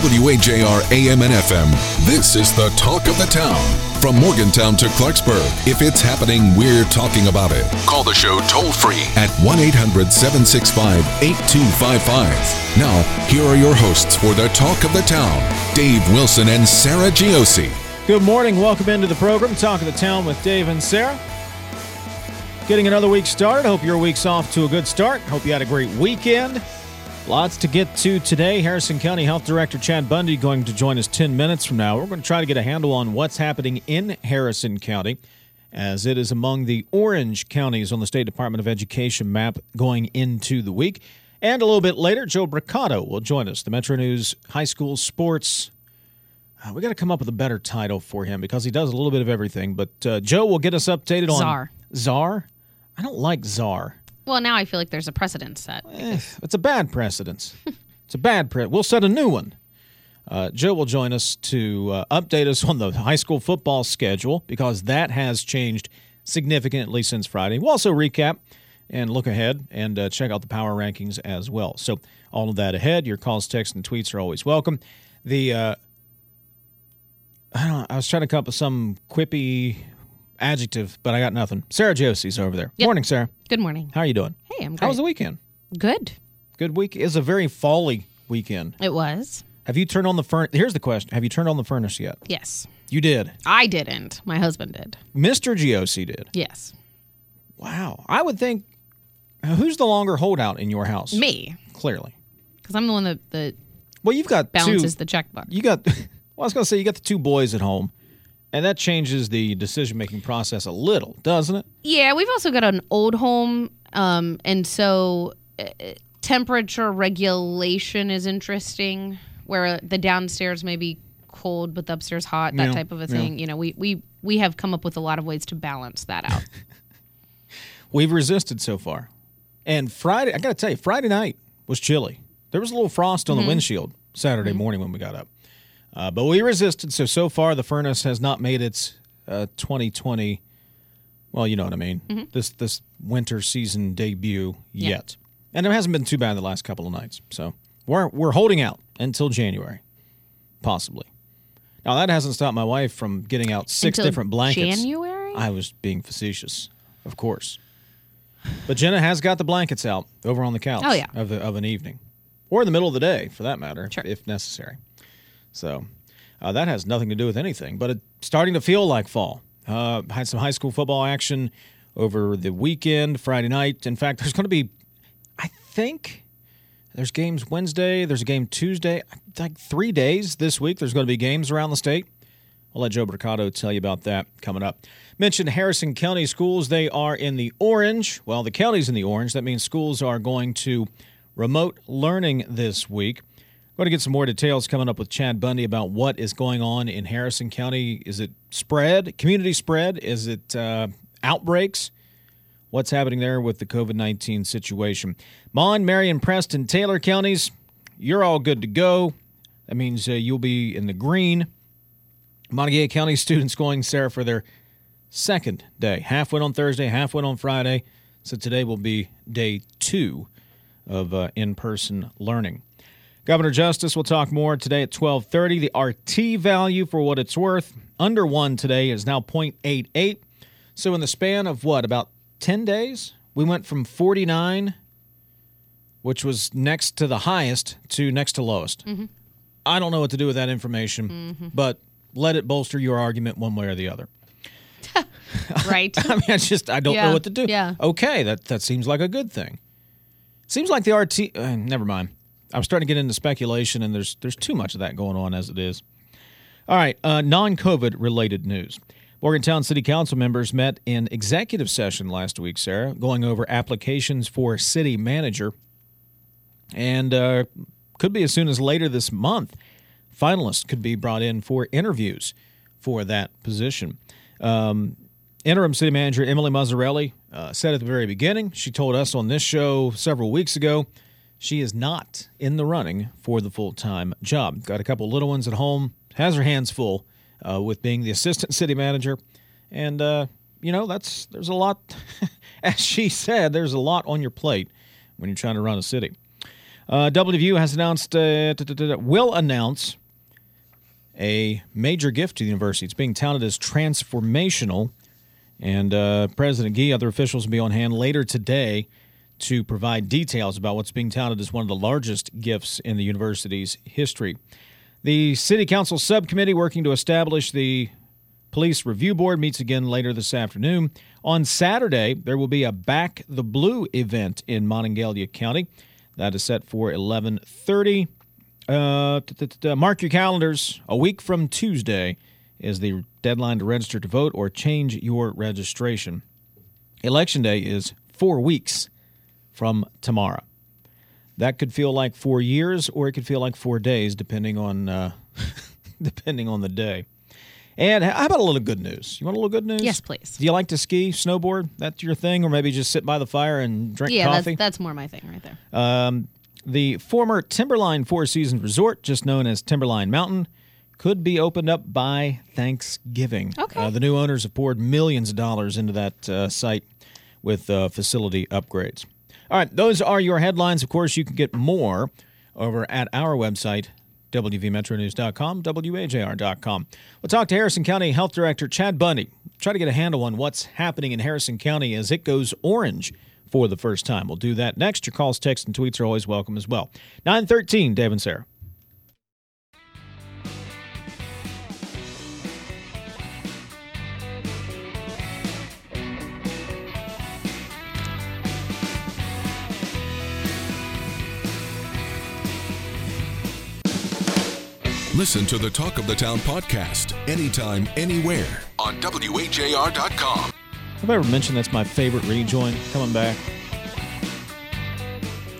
WAJR AM and FM, this is the talk of the town. From Morgantown to Clarksburg, if it's happening, we're talking about it. Call the show toll free at 1 800 765 8255. Now, here are your hosts for the talk of the town Dave Wilson and Sarah Giosi. Good morning. Welcome into the program, Talk of the Town with Dave and Sarah. Getting another week started. Hope your week's off to a good start. Hope you had a great weekend. Lots to get to today. Harrison County Health Director Chad Bundy going to join us 10 minutes from now. We're going to try to get a handle on what's happening in Harrison County as it is among the orange counties on the State Department of Education map going into the week. And a little bit later, Joe Brocato will join us, the Metro News High School Sports. Uh, we got to come up with a better title for him because he does a little bit of everything. But uh, Joe will get us updated on Czar. Czar. I don't like czar. Well, now I feel like there's a precedent set. Eh, it's a bad precedence. it's a bad pre. We'll set a new one. Uh, Joe will join us to uh, update us on the high school football schedule because that has changed significantly since Friday. We'll also recap and look ahead and uh, check out the power rankings as well. So all of that ahead. Your calls, texts, and tweets are always welcome. The uh, I don't know. I was trying to come up with some quippy adjective, but I got nothing. Sarah Giosi's over there. Yep. Morning, Sarah. Good morning. How are you doing? Hey, I'm good. How was the weekend? Good. Good week. It was a very folly weekend. It was. Have you turned on the furnace? Here's the question: Have you turned on the furnace yet? Yes. You did. I didn't. My husband did. Mr. Giosi did. Yes. Wow. I would think. Who's the longer holdout in your house? Me. Clearly. Because I'm the one that, that Well, you've got balances two. the checkbook. you got. Well, I was going to say you got the two boys at home, and that changes the decision-making process a little, doesn't it? Yeah, we've also got an old home. Um, and so uh, temperature regulation is interesting, where the downstairs may be cold, but the upstairs hot, that Yeah, type of a yeah. thing. You know, we, we, we have come up with a lot of ways to balance that out. We've resisted so far. And Friday, I got to tell you, Friday night was chilly. There was a little frost on the windshield Saturday morning when we got up. Uh, but we resisted. So, so far, the furnace has not made its uh, 2020, well, you know what I mean, this, this winter season debut yet. And it hasn't been too bad the last couple of nights. So, we're, we're holding out until January, possibly. Now, that hasn't stopped my wife from getting out six Until different blankets. January? I was being facetious, of course. But Jenna has got the blankets out over on the couch Oh, yeah. of, the, of an evening, or in the middle of the day, for that matter, Sure. if necessary. So uh, that has nothing to do with anything, but it's starting to feel like fall. Uh, had some high school football action over the weekend, Friday night. In fact, there's going to be, I think, there's games Wednesday, there's a game Tuesday, like three days this week. There's going to be games around the state. I'll let Joe Brocato tell you about that coming up. Mentioned Harrison County schools. They are in the orange. Well, the county's in the orange. That means schools are going to remote learning this week. Going to get some more details coming up with Chad Bundy about what is going on in Harrison County. Is it spread, community spread? Is it uh, outbreaks? What's happening there with the COVID 19 situation? Mon, Marion, Preston, Taylor counties, you're all good to go. That means uh, you'll be in the green. Montague County students going, Sarah, for their second day. Half went on Thursday, half went on Friday. So today will be day two of uh, in-person learning. Governor Justice will talk more today at 12:30. The RT value, for what it's worth, under one today is now 0.88. So in the span of what about 10 days, we went from 49, which was next to the highest, to next to lowest. I don't know what to do with that information, but let it bolster your argument one way or the other. right. I mean, I just I don't know what to do. yeah. Okay, that that seems like a good thing. Seems like the RT. Uh, never mind. I'm starting to get into speculation, and there's there's too much of that going on as it is. All right, uh, non-COVID related news. Morgantown City Council members met in executive session last week, Sarah, going over applications for city manager, and uh, could be as soon as later this month. Finalists could be brought in for interviews for that position. Um, interim city manager Emily Muzzarelli uh, said at the very beginning, she told us on this show several weeks ago, she is not in the running for the full time job. Got a couple little ones at home, has her hands full uh, with being the assistant city manager, and uh, you know that's there's a lot. as she said, there's a lot on your plate when you're trying to run a city. Uh, WVU has announced, uh, will announce a major gift to the university. It's being touted as transformational. And uh, President Gee, other officials will be on hand later today to provide details about what's being touted as one of the largest gifts in the university's history. The City Council subcommittee working to establish the Police Review Board meets again later this afternoon. On Saturday, there will be a Back the Blue event in Monongalia County. That is set for 11:30. Uh, mark your calendars. A week from Tuesday is the deadline to register to vote or change your registration. Election day is four weeks from tomorrow. That could feel like four years, or it could feel like four days, depending on uh, depending on the day. And how about a little good news? You want a little good news? Yes, please. Do you like to ski, snowboard? That's your thing, or maybe just sit by the fire and drink yeah, coffee? that's, that's more my thing right there. Um, the former Timberline Four Seasons Resort, just known as Timberline Mountain, could be opened up by Thanksgiving. Okay. Uh, the new owners have poured millions of dollars into that uh, site with uh, facility upgrades. All right, those are your headlines. Of course, you can get more over at our website, WVMetroNews.com, WAJR.com. We'll talk to Harrison County Health Director Chad Bundy. Try to get a handle on what's happening in Harrison County as it goes orange for the first time. We'll do that next. Your calls, texts, and tweets are always welcome as well. 913, Dave and Sarah. Listen to the Talk of the Town podcast anytime, anywhere on WAJR.com. Have I ever mentioned that's my favorite rejoin coming back?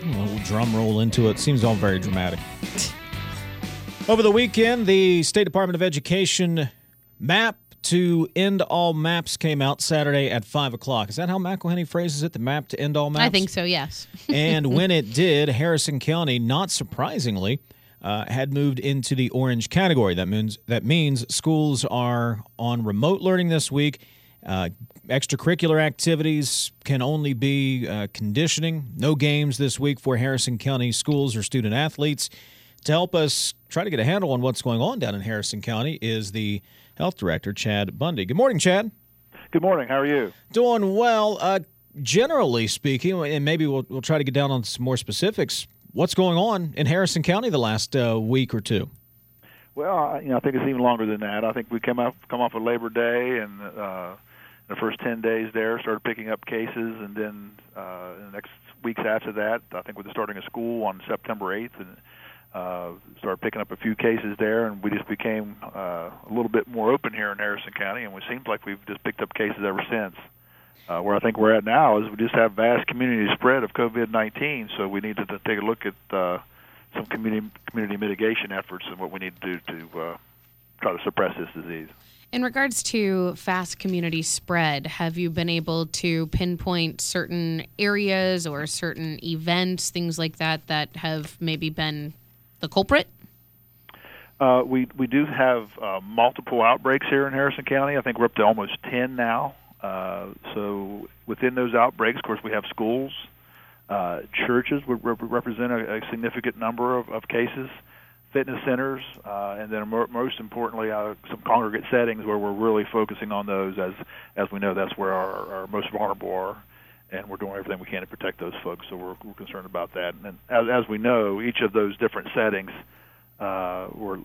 A little drum roll into it. Seems all very dramatic. Over the weekend, the State Department of Education map to end all maps came out Saturday at 5 o'clock. Is that how McElhenney phrases it? The map to end all maps? I think so, yes. and when it did, Harrison County, not surprisingly, uh, had moved into the orange category. That means that means schools are on remote learning this week. Uh, extracurricular activities can only be uh, conditioning. No games this week for Harrison County schools or student athletes. To help us try to get a handle on what's going on down in Harrison County is the health director, Chad Bundy. Good morning, Chad. Good morning. How are you? Doing well. Uh, generally speaking, and maybe we'll, we'll try to get down on some more specifics what's going on in Harrison County the last uh, week or two? Well, you know, I think it's even longer than that. I think we come off come off of Labor Day, and uh, the first ten days there started picking up cases, and then uh, in the next weeks after that, I think with the starting of school on September eighth, and uh, started picking up a few cases there, and we just became uh, a little bit more open here in Harrison County, and it seems like we've just picked up cases ever since. Uh, where I think we're at now is we just have vast community spread of COVID-19, so we need to, to take a look at uh, some community community mitigation efforts and what we need to do to uh, try to suppress this disease. In regards to fast community spread, have you been able to pinpoint certain areas or certain events, things like that, that have maybe been the culprit? Uh, we we do have uh, multiple outbreaks here in Harrison County. I think we're up to almost ten now. Uh, so within those outbreaks, of course, we have schools, uh, churches would rep- represent a, a, significant number of, of cases, fitness centers, uh, and then more, most importantly, uh, some congregate settings where we're really focusing on those, as as we know that's where our, our most vulnerable are, and we're doing everything we can to protect those folks. So we're, we're concerned about that. And as, as we know, each of those different settings, uh, we're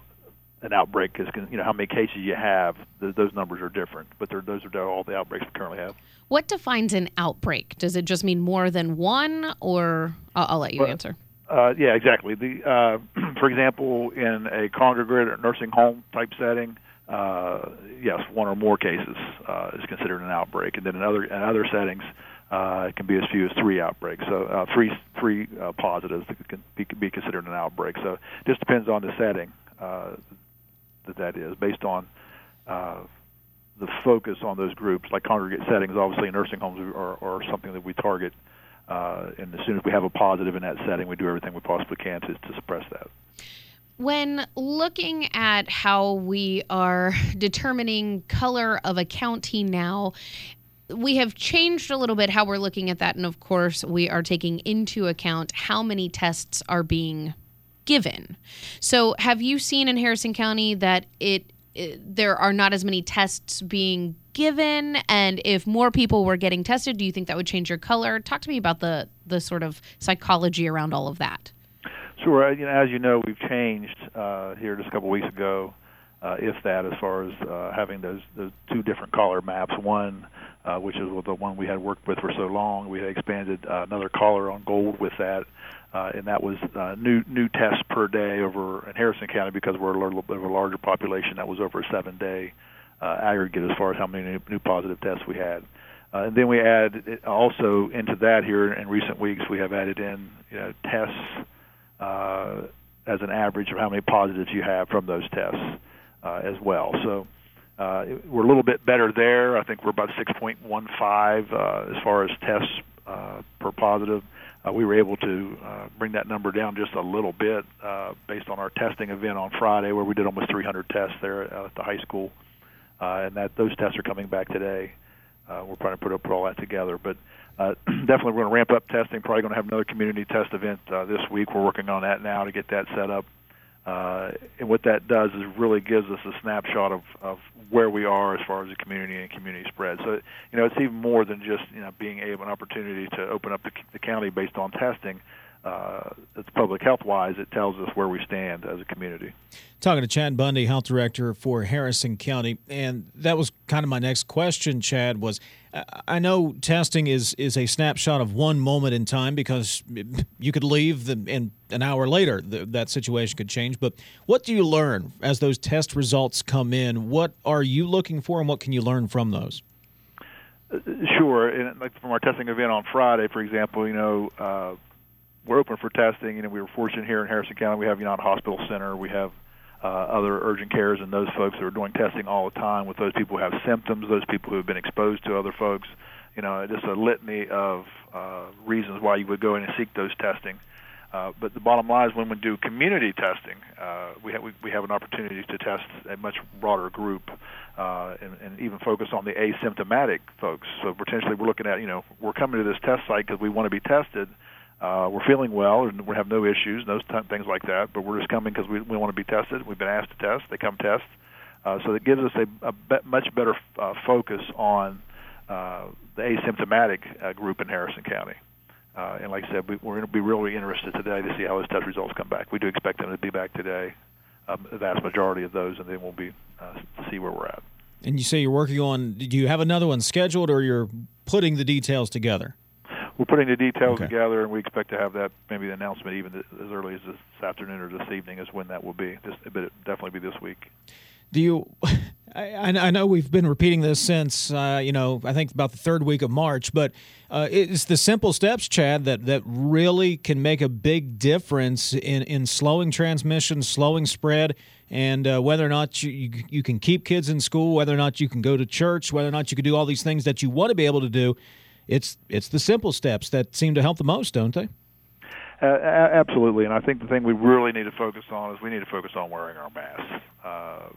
an outbreak is you know how many cases you have those numbers are different but those are all the outbreaks we currently have. What defines an outbreak? Does it just mean more than one or i'll, I'll let you well, answer. uh, yeah exactly. The uh, for example in a congregate or nursing home type setting uh, yes one or more cases uh, is considered an outbreak. And then in other in other settings uh, it can be as few as three outbreaks, so uh, three three uh, positives that can be, be considered an outbreak. So it just depends on the setting. Uh, that that is based on uh, the focus on those groups, like congregate settings. Obviously, nursing homes are, are something that we target, uh, and as soon as we have a positive in that setting, we do everything we possibly can to, to suppress that. When looking at how we are determining color of a county now, we have changed a little bit how we're looking at that. And of course, we are taking into account how many tests are being given. So, have you seen in Harrison County that it, it there are not as many tests being given? And if more people were getting tested do you think that would change your color? Talk to me about the the sort of psychology around all of that. Sure. You know, as you know we've changed uh, here just a couple weeks ago uh, if that as far as uh, having those those two different collar maps. One uh, which is the one we had worked with for so long we had expanded uh, another collar on gold with that uh, and that was uh, new new tests per day over in Harrison County because we're a little bit of a larger population. That was over a seven day uh, aggregate as far as how many new, new positive tests we had. Uh, and then we add also into that here in recent weeks we have added in you know, tests uh, as an average of how many positives you have from those tests uh, as well. So uh, we're a little bit better there. I think we're about 6.15 uh, as far as tests per positive uh, we were able to uh, bring that number down just a little bit uh, based on our testing event on Friday, where we did almost 300 tests there at the high school, uh, and that those tests are coming back today. Uh, we're trying to put up all that together, but uh, definitely we're going to ramp up testing. Probably going to have another community test event uh, this week. We're working on that now to get that set up. Uh, and what that does is really gives us a snapshot of, of where we are as far as the community and community spread. So, you know, it's even more than just you know being able an opportunity to open up the, the county based on testing uh, it's public health wise, it tells us where we stand as a community. Talking to Chad Bundy, health director for Harrison County, and that was kind of my next question. Chad was, I know testing is is a snapshot of one moment in time because you could leave the, and an hour later the, that situation could change. But what do you learn as those test results come in? What are you looking for, and what can you learn from those? Uh, sure, and like from our testing event on Friday, for example, you know. Uh, we're open for testing. You know, we were fortunate here in Harrison County. We have United Hospital Center. We have uh, other urgent cares and those folks that are doing testing all the time with those people who have symptoms, those people who have been exposed to other folks. You know, just a litany of uh, reasons why you would go in and seek those testing. Uh, but the bottom line is when we do community testing, uh, we, have, we, we have an opportunity to test a much broader group uh, and, and even focus on the asymptomatic folks. So potentially we're looking at, you know, we're coming to this test site because we want to be tested – uh, we're feeling well and we have no issues, no t- things like that. But we're just coming because we, we want to be tested. We've been asked to test. They come test. Uh, so it gives us a, a be- much better uh, focus on uh, the asymptomatic uh, group in Harrison County. Uh, and like I said, we, we're going to be really interested today to see how those test results come back. We do expect them to be back today, um, the vast majority of those, and then we'll be uh, see where we're at. And you say you're working on. Do you have another one scheduled, or you're putting the details together? We're putting the details okay. together, and we expect to have that maybe the announcement even as early as this afternoon or this evening is when that will be. This, but it definitely be this week. Do you? I, I know we've been repeating this since uh, you know I think about the third week of March, but uh, it's the simple steps, Chad, that that really can make a big difference in in slowing transmission, slowing spread, and uh, whether or not you, you you can keep kids in school, whether or not you can go to church, whether or not you can do all these things that you want to be able to do it's it's the simple steps that seem to help the most, don't they? Uh, absolutely, and I think the thing we really need to focus on is we need to focus on wearing our masks. Uh,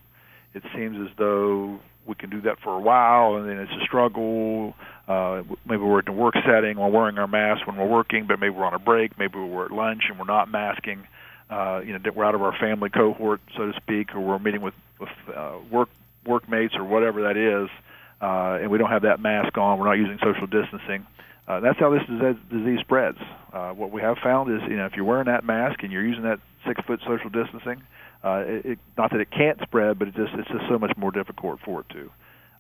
it seems as though we can do that for a while, and then it's a struggle. Uh, maybe we're in a work setting or wearing our masks when we're working, but maybe we're on a break. Maybe we're at lunch and we're not masking. Uh, you know, we're out of our family cohort, so to speak, or we're meeting with with uh, work workmates or whatever that is and we don't have that mask on. We're not using social distancing. Uh, that's how this disease spreads. Uh, what we have found is, you know, if you're wearing that mask and you're using that six foot social distancing, uh, it, it, not that it can't spread, but it just it's just so much more difficult for it to.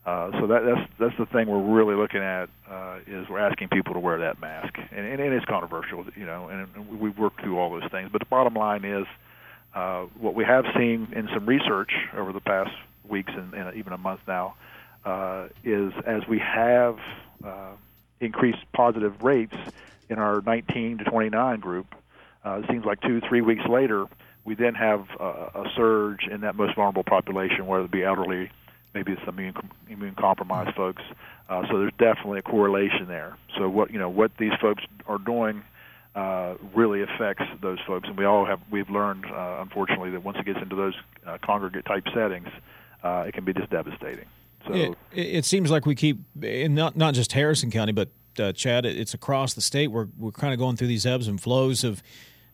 Uh, so that, that's that's the thing we're really looking at uh, is we're asking people to wear that mask, and, and, and it's controversial, you know, and, and we work through all those things. But the bottom line is, uh, what we have seen in some research over the past weeks and, and even a month now uh, is as we have uh, increased positive rates in our 19 to 29 group, uh, it seems like two, three weeks later, we then have a, surge in that most vulnerable population, whether it be elderly, maybe it's immune, immune compromised folks. Uh, so there's definitely a correlation there. So what you know, what these folks are doing uh, really affects those folks, and we all have we've learned, uh, unfortunately, that once it gets into those uh, congregate type settings, uh, it can be just devastating. So it, it seems like we keep, not not just Harrison County, but uh, Chad, it's across the state. We're we're kind of going through these ebbs and flows of.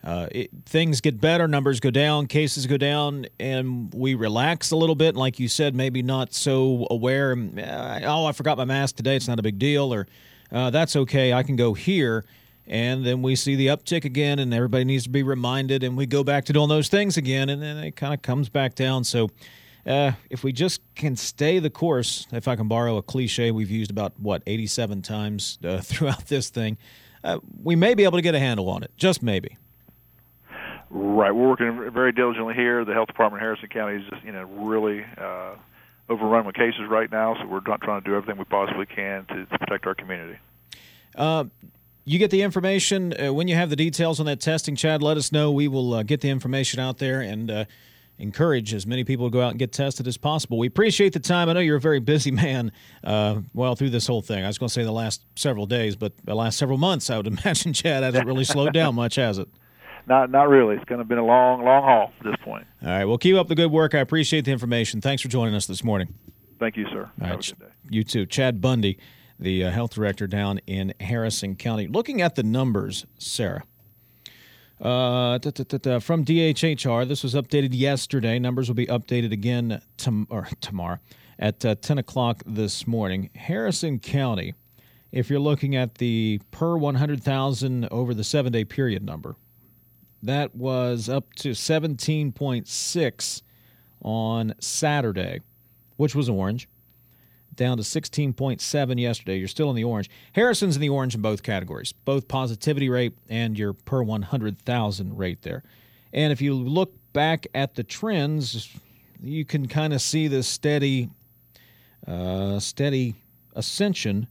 Uh, it, things get better, numbers go down, cases go down, and we relax a little bit. Like you said, maybe not so aware. Uh, oh, I forgot my mask today. It's not a big deal, or uh, that's okay. I can go here and then we see the uptick again and everybody needs to be reminded and we go back to doing those things again and then it kind of comes back down so uh, if we just can stay the course if i can borrow a cliche we've used about what 87 times uh, throughout this thing uh, we may be able to get a handle on it. Just maybe. Right. We're working very diligently here. The health department in harrison county is just you know really uh, overrun with cases right now so we're not trying to do everything we possibly can to, to protect our community. Uh, you get the information. Uh, when you have the details on that testing, Chad. Let us know. We will uh, get the information out there and uh, encourage as many people to go out and get tested as possible. We appreciate the time. I know you're a very busy man. Uh, well, through this whole thing, I was going to say the last several days, but the last several months, I would imagine, Chad, hasn't really slowed down much, has it? Not, not really. It's going to be a long, long haul at this point. All right. Well, keep up the good work. I appreciate the information. Thanks for joining us this morning. Thank you, sir. All have right. a good day. You too, Chad Bundy the uh, health director down in Harrison County. Looking at the numbers, Sarah. Uh, da, da, da, from DHHR, this was updated yesterday. Numbers will be updated again tom- or tomorrow at uh, 10 o'clock this morning. Harrison County, if you're looking at the per 100,000 over the seven day period number, that was up to 17.6 on Saturday, which was orange down to 16.7 yesterday. You're still in the orange. Harrison's in the orange in both categories, both positivity rate and your per 100,000 rate there. And if you look back at the trends, you can kind of see this steady, uh, steady ascension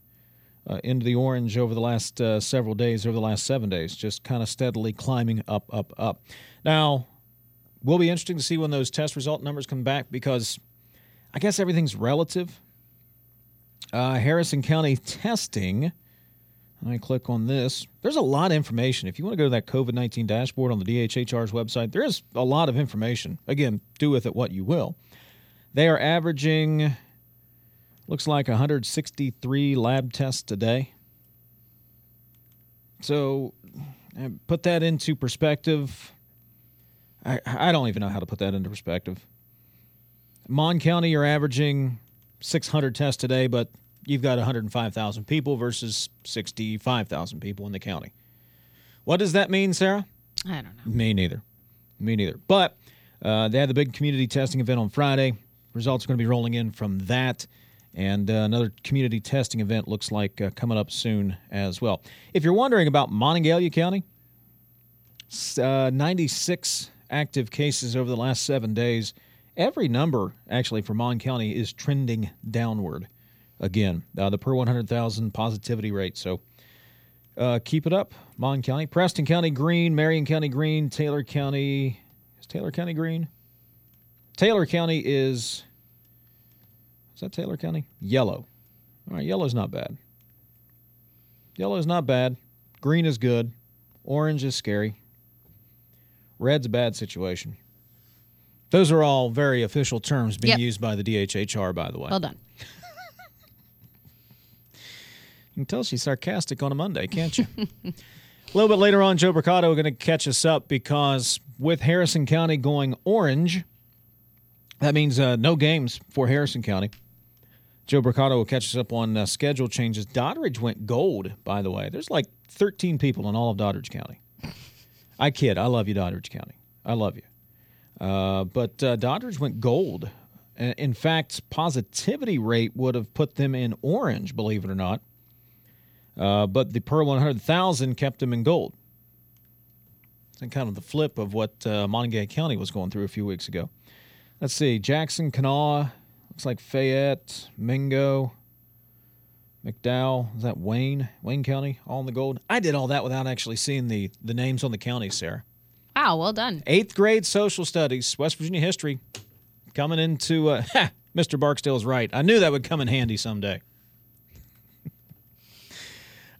uh, into the orange over the last uh, several days, over the last seven days, just kind of steadily climbing up, up, up. Now, will be interesting to see when those test result numbers come back because I guess everything's relative uh, Harrison County testing. Me click on this. There's a lot of information. If you want to go to that COVID 19 dashboard on the DHHR's website, there is a lot of information. Again, do with it what you will. They are averaging, looks like 163 lab tests a day. So uh, put that into perspective. I, I don't even know how to put that into perspective. Mon County, you're averaging 600 tests today, but you've got 105,000 people versus 65,000 people in the county. What does that mean, Sarah? I don't know. Me neither. Me neither. But uh, they had the big community testing event on Friday. Results are going to be rolling in from that. And uh, another community testing event looks like uh, coming up soon as well. If you're wondering about Monongalia County, uh, 96 active cases over the last seven days. Every number, actually, for Mon County is trending downward again. Uh, the per 100,000 positivity rate. So uh, keep it up, Mon County. Preston County green, Marion County green, Taylor County. Is Taylor County green? Taylor County is. Is that Taylor County? Yellow. All right, yellow is not bad. Yellow is not bad. Green is good. Orange is scary. Red's a bad situation. Those are all very official terms being yep. used by the DHHR, by the way. Well done. You can tell she's sarcastic on a Monday, can't you? a little bit later on, Joe Brocato going to catch us up because with Harrison County going orange, that means uh, no games for Harrison County. Joe Brocato will catch us up on uh, schedule changes. Doddridge went gold, by the way. There's like 13 people in all of Doddridge County. I kid. I love you, Doddridge County. I love you. Uh, but uh, Doddridge went gold. In fact, positivity rate would have put them in orange, believe it or not. Uh, but the per 100,000 kept him in gold. And kind of the flip of what uh, Montague County was going through a few weeks ago. Let's see. Jackson, Kanawha, looks like Fayette, Mingo, McDowell. Is that Wayne? Wayne County, all in the gold. I did all that without actually seeing the, the names on the counties, Sarah. Wow, well done. Eighth grade social studies, West Virginia history, coming into. Uh, Mr. Barksdale's right. I knew that would come in handy someday.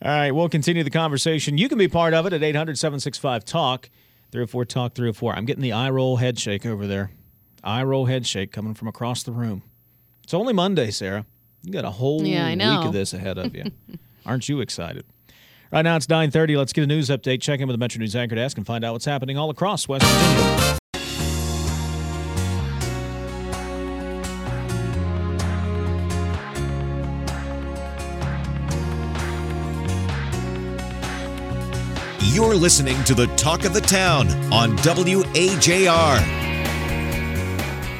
All right, we'll continue the conversation. You can be part of it at 800 765 TALK, 304 TALK 304. I'm getting the eye roll head shake over there. Eye roll head shake coming from across the room. It's only Monday, Sarah. You got a whole Yeah, week of this ahead of you. Aren't you excited? Right now it's 9:30. Let's get a news update. Check in with the Metro News anchor desk and find out what's happening all across West Virginia. You're listening to the Talk of the Town on WAJR.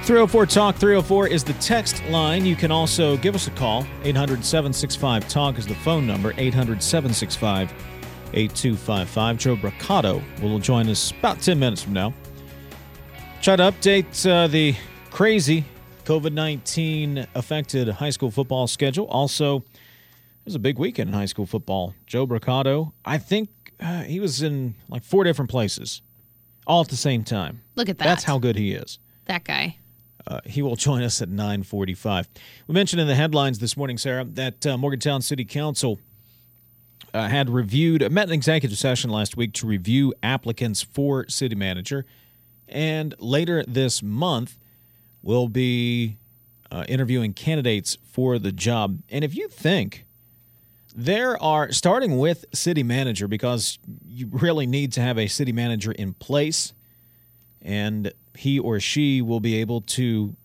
304 Talk 304 is the text line. You can also give us a call. 800 765 Talk is the phone number. 800 765 8255. Joe Brocato will join us about 10 minutes from now. Try to update uh, the crazy COVID 19 affected high school football schedule. Also, it was a big weekend in high school football. Joe Brocato, I think uh, he was in like four different places all at the same time. Look at that. That's how good he is. That guy. Uh, he will join us at 9:45. We mentioned in the headlines this morning, Sarah, that uh, Morgantown City Council uh, had reviewed, met an executive session last week to review applicants for city manager, and later this month we'll be uh, interviewing candidates for the job. And if you think there are starting with city manager because you really need to have a city manager in place and he or she will be able to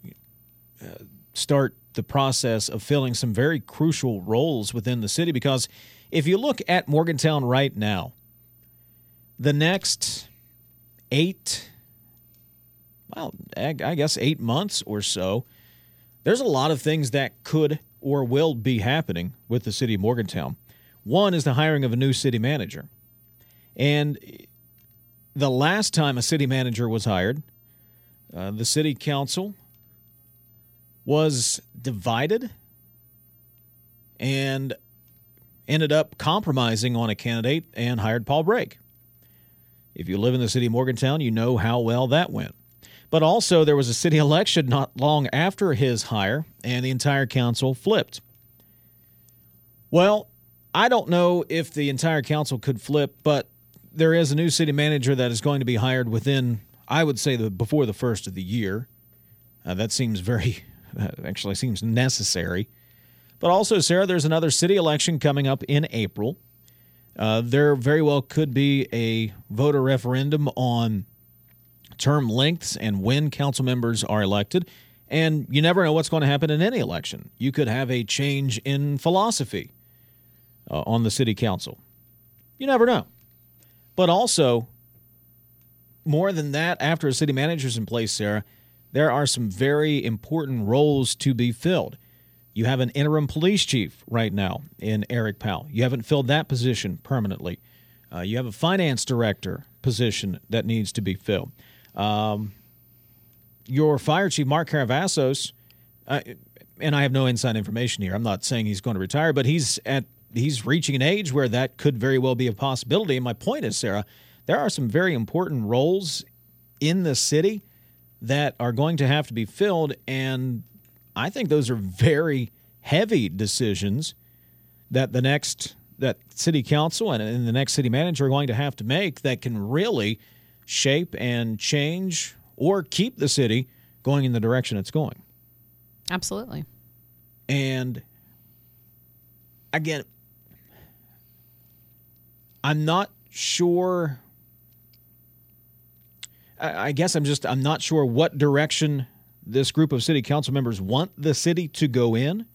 uh, start the process of filling some very crucial roles within the city because if you look at Morgantown right now, the next eight, well, I guess eight months or so, there's a lot of things that could or will be happening with the city of Morgantown. One is the hiring of a new city manager. And the last time a city manager was hired, uh, the city council was divided and ended up compromising on a candidate and hired Paul Brake. If you live in the city of Morgantown, you know how well that went. But also, there was a city election not long after his hire, and the entire council flipped. Well, I don't know if the entire council could flip, but there is a new city manager that is going to be hired within, I would say, the before the first of the year. Uh, that seems very, uh, actually seems necessary. But also, Sarah, there's another city election coming up in April. Uh, there very well could be a voter referendum on term lengths and when council members are elected. And you never know what's going to happen in any election. You could have a change in philosophy uh, on the city council. You never know. But also, more than that, after a city manager's in place, Sarah, there are some very important roles to be filled. You have an interim police chief right now in Eric Powell. You haven't filled that position permanently. Uh, you have a finance director position that needs to be filled. Um, your fire chief, Mark Caravassos, uh, and I have no inside information here. I'm not saying he's going to retire, but he's at he's reaching an age where that could very well be a possibility. And my point is, Sarah, there are some very important roles in the city that are going to have to be filled, and I think those are very heavy decisions that the next that city council and, and the next city manager are going to have to make that can really shape and change or keep the city going in the direction it's going. Absolutely. And again, I'm not sure. I guess I'm just I'm not sure what direction this group of city council members want the city to go in.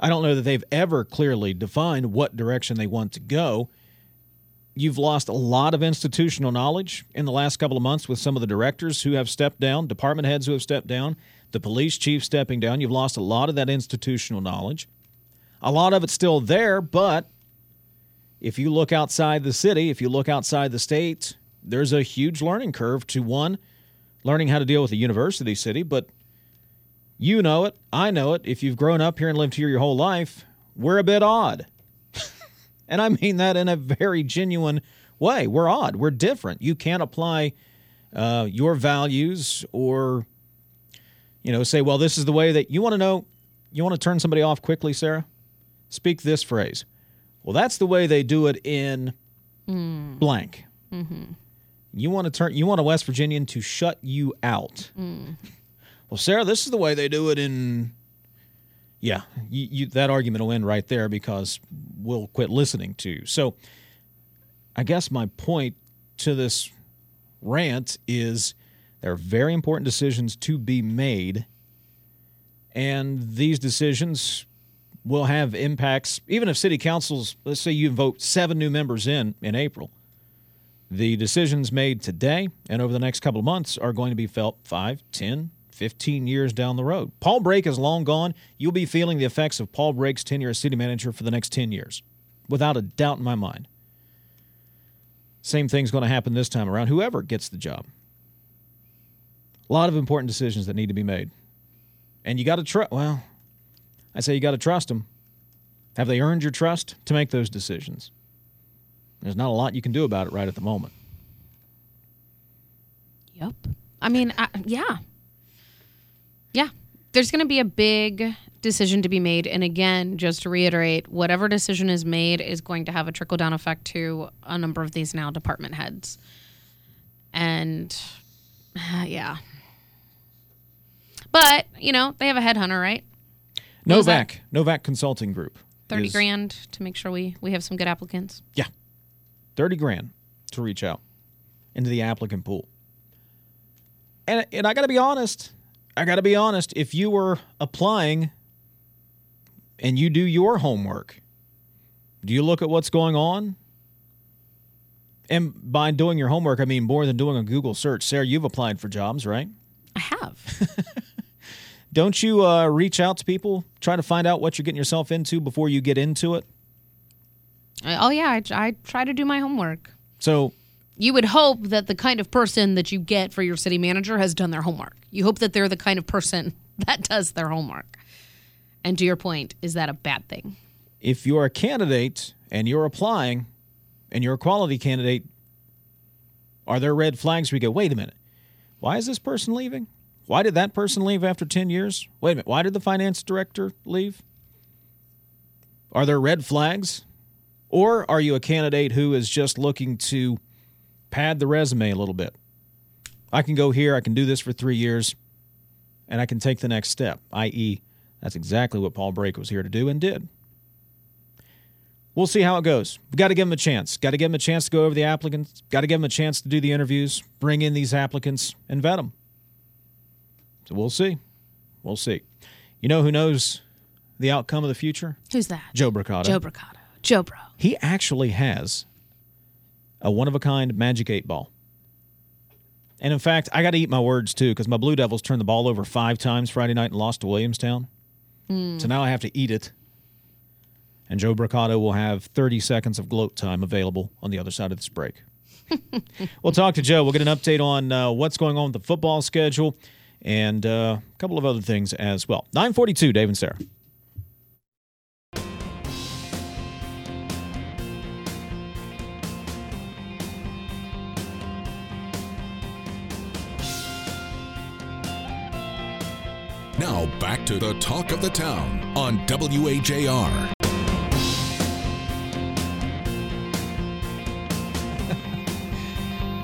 I don't know that they've ever clearly defined what direction they want to go. You've lost a lot of institutional knowledge in the last couple of months with some of the directors who have stepped down, department heads who have stepped down, the police chief stepping down. You've lost a lot of that institutional knowledge. A lot of it's still there, but if you look outside the city, if you look outside the state, there's a huge learning curve to one, learning how to deal with a university city, but you know it, I know it. If you've grown up here and lived here your whole life, we're a bit odd. And I mean that in a very genuine way. We're odd, we're different. You can't apply uh, your values or, you know, say, well, this is the way that you want to know, you want to turn somebody off quickly, Sarah? Speak this phrase. Well, that's the way they do it in hmm. blank. Mm-hmm. You want to turn you want a West Virginian to shut you out. Hmm. Well, Sarah, this is the way they do it in yeah, you, you, that argument will end right there because we'll quit listening to you. So, I guess my point to this rant is there are very important decisions to be made, and these decisions will have impacts. Even if city councils, let's say you vote seven new members in in April, the decisions made today and over the next couple of months are going to be felt 5, 10, 15 years down the road. Paul Brake is long gone. You'll be feeling the effects of Paul Brake's tenure as city manager for the next 10 years, without a doubt in my mind. Same thing's going to happen this time around, whoever gets the job. A lot of important decisions that need to be made. And you got to trust, well, I say you got to trust them. Have they earned your trust to make those decisions? There's not a lot you can do about it right at the moment. Yep. I mean, I, yeah. Yeah. There's going to be a big decision to be made. And again, just to reiterate, whatever decision is made is going to have a trickle down effect to a number of these now department heads. And uh, yeah. But, you know, they have a headhunter, right? Novak, Novak Consulting Group. 30 is- grand to make sure we, we have some good applicants. Yeah. 30 grand to reach out into the applicant pool. And, and I got to be honest. I got to be honest. If you were applying and you do your homework, do you look at what's going on? And by doing your homework, I mean more than doing a Google search. Sarah, you've applied for jobs, right? I have. Don't you uh, reach out to people, try to find out what you're getting yourself into before you get into it? oh, yeah. I, I try to do my homework. So you would hope that the kind of person that you get for your city manager has done their homework. You hope that they're the kind of person that does their homework. And to your point, is that a bad thing? if you're a candidate and you're applying and you're a quality candidate, are there red flags you go, wait a minute, why is this person leaving? Why did that person leave after 10 years? Wait a minute, why did the finance director leave? Are there red flags? Or are you a candidate who is just looking to pad the resume a little bit? I can go here, I can do this for three years, and I can take the next step, i.e., that's exactly what Paul Brake was here to do and did. We'll see how it goes. We've got to give him a chance. Got to give him a chance to go over the applicants. Got to give him a chance to do the interviews, bring in these applicants, and vet them. So we'll see. We'll see. You know who knows the outcome of the future? Who's that? Joe Brocato. Joe Brocato. Joe Bro. He actually has a one of a kind magic eight ball. And in fact, I got to eat my words too because my Blue Devils turned the ball over five times Friday night and lost to Williamstown. So now I have to eat it. And Joe Brocato will have 30 seconds of gloat time available on the other side of this break. we'll talk to Joe. We'll get an update on uh, what's going on with the football schedule and uh, a couple of other things as well. 942, Dave and Sarah. Now back to the talk of the town on WAJR.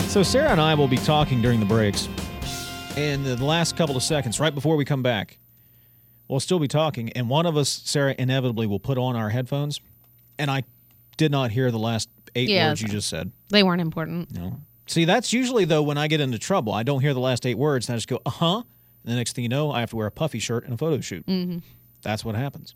So Sarah and I will be talking during the breaks. And the last couple of seconds, right before we come back, we'll still be talking. And one of us, Sarah, inevitably will put on our headphones. And I did not hear the last eight Yeah, words you just said. They weren't important. No. See, that's usually though when I get into trouble. I don't hear the last eight words, and I just go, uh huh. And the next thing you know, I have to wear a puffy shirt and a photo shoot. Mm-hmm. That's what happens.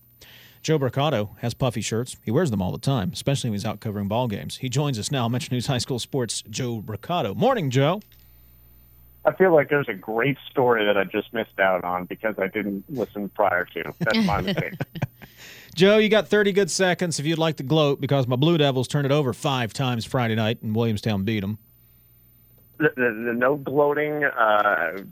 Joe Brocato has puffy shirts. He wears them all the time, especially when he's out covering ball games. He joins us now, Metro News High School Sports, Joe Brocato. Morning, Joe. I feel like there's a great story that I just missed out on because I didn't listen prior to. That's my mistake. Joe, you got 30 good seconds if you'd like to gloat because my Blue Devils turned it over five times Friday night and Williamstown beat them. the, the, the no gloating. Uh,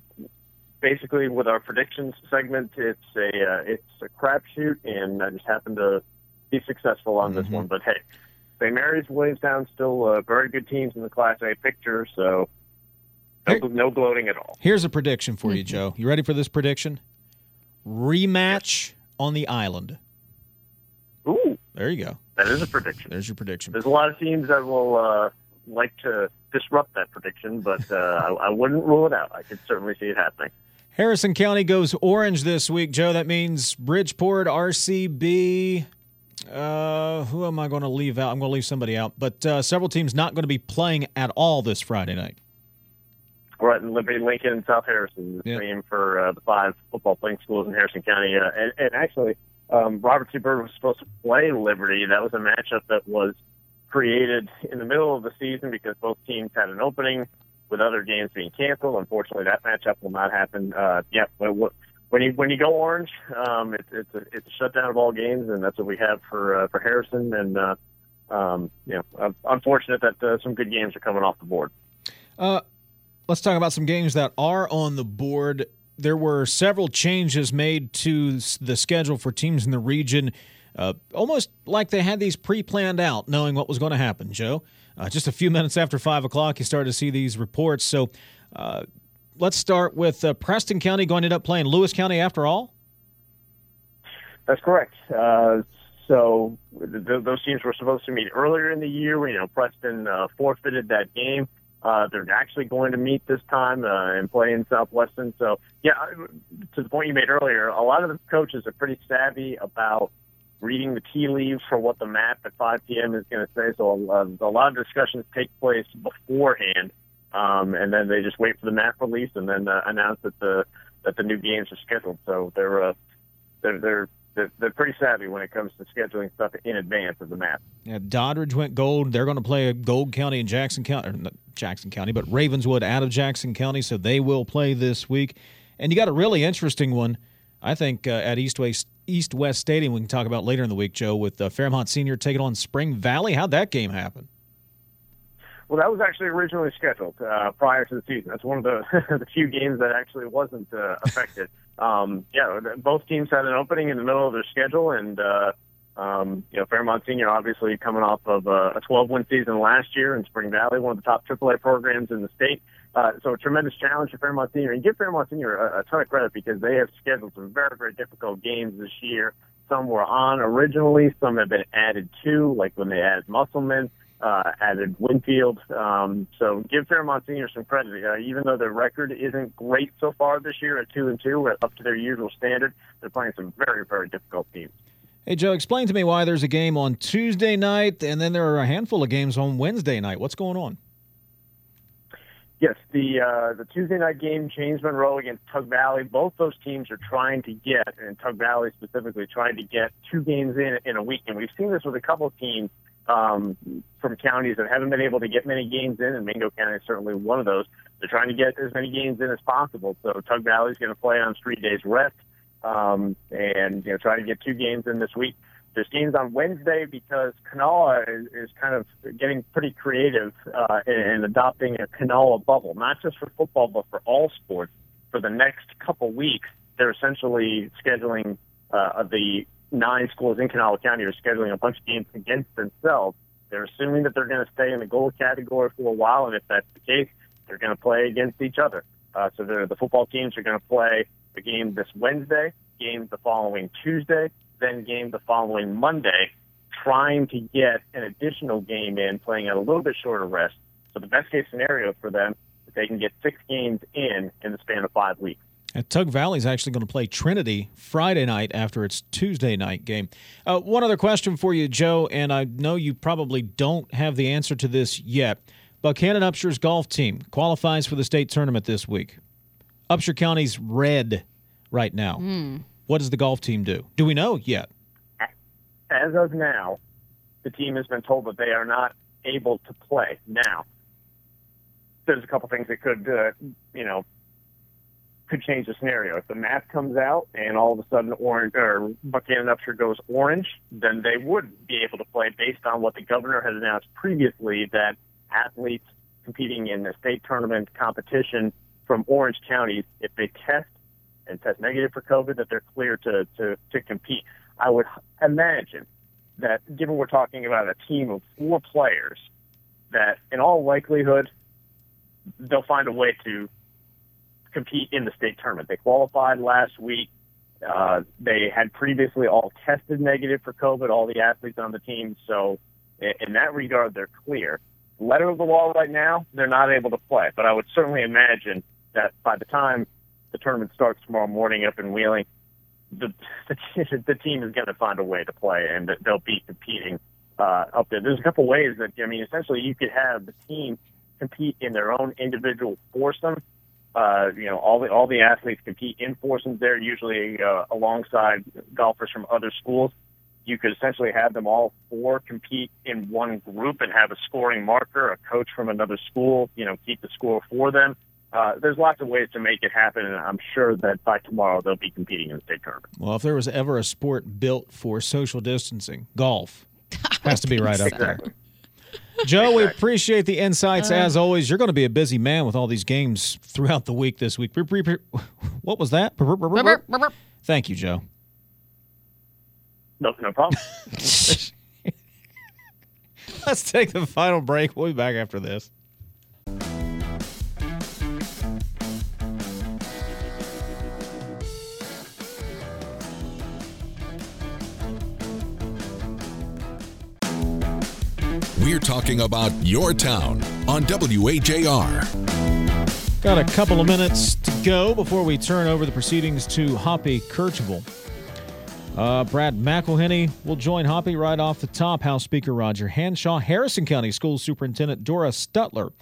basically, with our predictions segment, it's a uh, it's a crapshoot, and I just happened to be successful on this one. But hey, St. Mary's, Williamstown, still uh, very good teams in the Class A picture, so no, Hey. no gloating at all. Here's a prediction for you, Joe. You ready for this prediction? Rematch on the island. Ooh, There you go. that is a prediction. There's your prediction. There's a lot of teams that will uh, like to disrupt that prediction, but uh, I, I wouldn't rule it out. I could certainly see it happening. Harrison County goes orange this week, Joe. That means Bridgeport, RCB. Uh, who am I going to leave out? I'm going to leave somebody out. But uh, several teams not going to be playing at all this Friday night. Right, in Liberty, Lincoln, and South Harrison, the Yeah. same for uh, the five football playing schools in Harrison County. Uh, and, and actually, um, Robert C. Byrd was supposed to play Liberty. That was a matchup that was created in the middle of the season because both teams had an opening with other games being canceled. Unfortunately, that matchup will not happen. Uh, yeah, when you when you go orange, um, it's it's a, it's a shutdown of all games, and that's what we have for uh, for Harrison. And uh, um, you know, unfortunate that uh, some good games are coming off the board. Uh, let's talk about some games that are on the board. There were several changes made to the schedule for teams in the region, uh, almost like they had these pre planned out, knowing what was going to happen, Joe. Uh, just a few minutes after 5 o'clock, you started to see these reports. So uh, let's start with uh, Preston County going to end up playing Lewis County after all. That's correct. Uh, so th- those teams were supposed to meet earlier in the year. You know, Preston uh, forfeited that game. Uh, they're actually going to meet this time uh, and play in Southwestern. So, yeah, to the point you made earlier, a lot of the coaches are pretty savvy about reading the tea leaves for what the map at 5 p.m. is going to say. So, uh, a lot of discussions take place beforehand, um, and then they just wait for the map release and then uh, announce that the that the new games are scheduled. So they're uh, they're they're they're, pretty savvy when it comes to scheduling stuff in advance of the map. Yeah, Doddridge went gold. They're going to play Gold County and Jackson County, not Jackson County, but Ravenswood out of Jackson County, so they will play this week. And you got a really interesting one, I think, uh, at East West East West Stadium. We can talk about later in the week, Joe, with uh, Fairmont Senior taking on Spring Valley. How'd that game happen? Well, that was actually originally scheduled uh, prior to the season. That's one of the the few games that actually wasn't uh, affected. um, yeah, both teams had an opening in the middle of their schedule, and uh, um, you know Fairmont Senior obviously coming off of a 12-win season last year, and Spring Valley, one of the top AAA programs in the state. Uh, so a tremendous challenge for Fairmont Senior, and give Fairmont Senior a, a ton of credit because they have scheduled some very, very difficult games this year. Some were on originally, some have been added to, like when they added Musselman uh, added Winfield. Um, so give Fairmont Senior some credit. Uh, even though their record isn't great so far this year at two and two, up to their usual standard, they're playing some very very difficult teams. Hey, Joe, explain to me why there's a game on Tuesday night and then there are a handful of games on Wednesday night. What's going on? Yes, the uh, the Tuesday night game, James Monroe against Tug Valley. Both those teams are trying to get, and Tug Valley specifically, trying to get two games in in a week. And we've seen this with a couple of teams um, from counties that haven't been able to get many games in, and Mingo County is certainly one of those. They're trying to get as many games in as possible. So Tug Valley is going to play on three days rest, um, and you know try to get two games in this week. There's games on Wednesday because Kanawha is, is kind of getting pretty creative uh, in, in adopting a Kanawha bubble, not just for football but for all sports. For the next couple weeks, they're essentially scheduling uh, the nine schools in Kanawha County are scheduling a bunch of games against themselves. They're assuming that they're going to stay in the gold category for a while, and if that's the case, they're going to play against each other. Uh, so the football teams are going to play a game this Wednesday, game the following Tuesday, then game the following Monday, trying to get an additional game in, playing at a little bit shorter rest. So the best case scenario for them is they can get six games in in the span of five weeks. And Tug Valley's actually going to play Trinity Friday night after its Tuesday night game. Uh, one other question for you, Joe, and I know you probably don't have the answer to this yet. Buckhannon Upshur's golf team qualifies for the state tournament this week. Upshur County's red right now. What does the golf team do? Do we know yet? as of now, the team has been told that they are not able to play. Now, there's a couple things that could, uh, you know, could change the scenario. If the map comes out and all of a sudden orange or Buckhannon Upshur goes orange, then they would be able to play based on what the governor had announced previously that athletes competing in the state tournament competition from orange counties, if they test and test negative for COVID, that they're clear to, to, to compete. I would imagine that given we're talking about a team of four players, that in all likelihood, they'll find a way to compete in the state tournament. They qualified last week. Uh, they had previously all tested negative for COVID, all the athletes on the team. So, in, in that regard, they're clear. Letter of the law right now, they're not able to play. But I would certainly imagine that by the time the tournament starts tomorrow morning up in Wheeling, the the, team is going to find a way to play, and they'll be competing uh, up there. There's a couple ways that I mean, essentially, you could have the team compete in their own individual foursome. Uh, you know, all the all the athletes compete in foursomes there, usually uh, alongside golfers from other schools. You could essentially have them all four compete in one group and have a scoring marker, a coach from another school, you know, keep the score for them. Uh, there's lots of ways to make it happen, and I'm sure that by tomorrow they'll be competing in the state tournament. Well, if there was ever a sport built for social distancing, golf has to be right up there. Joe, we appreciate the insights as always. You're going to be a busy man with all these games throughout the week this week. What was that? Thank you, Joe. No, no problem. Let's take the final break. We'll be back after this. We're talking about your town on WAJR. Got a couple of minutes to go before we turn over the proceedings to Hoppy Kercheval. Uh, Brad McElhenney will join Hoppy right off the top. House Speaker Roger Hanshaw, Harrison County School Superintendent Dora Stutler.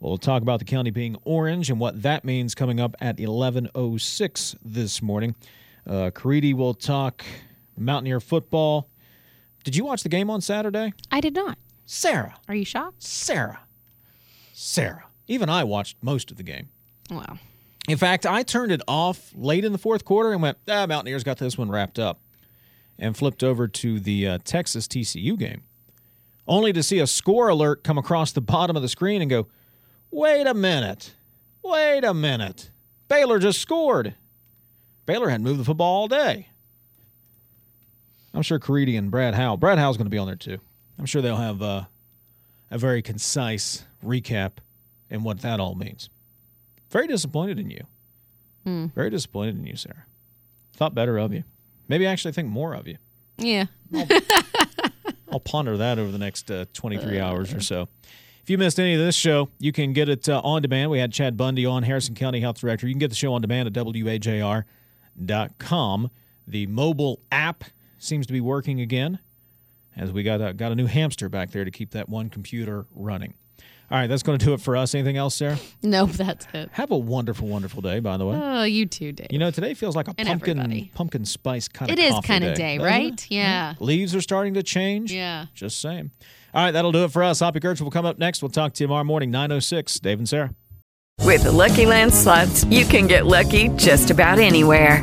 We'll talk about the county being orange and what that means coming up at 11:06 this morning. Uh, Caridi will talk Mountaineer football. Did you watch the game on Saturday? I did not. Sarah. Are you shocked? Sarah. Sarah. Even I watched most of the game. Wow. In fact, I turned it off late in the fourth quarter and went, ah, Mountaineers got this one wrapped up, and flipped over to the uh, Texas TCU game, only to see a score alert come across the bottom of the screen and go, wait a minute, wait a minute. Baylor just scored. Baylor hadn't moved the football all day. I'm sure Caridi and Brad Howe. Brad Howe's going to be on there too. I'm sure they'll have uh, a very concise recap and what that all means. Very disappointed in you. Very disappointed in you, Sarah. Thought better of you. Maybe actually think more of you. Yeah. I'll ponder that over the next uh, 23 hours or so. If you missed any of this show, you can get it uh, on demand. We had Chad Bundy on, Harrison County Health Director. You can get the show on demand at wajr.com. The mobile app seems to be working again as we got a, got a new hamster back there to keep that one computer running. All right, that's going to do it for us. Anything else, Sarah? Nope, that's it. Have a wonderful, wonderful day, by the way. Oh, you too, Dave. You know, today feels like a And pumpkin everybody. pumpkin spice kind of It is kinda day, doesn't right? it? Yeah. Leaves are starting to change. Yeah. Just saying. All right, that'll do it for us. Hoppy Gertz will come up next. We'll talk to you tomorrow morning, 906. Dave and Sarah. With the Lucky Land slots, you can get lucky just about anywhere.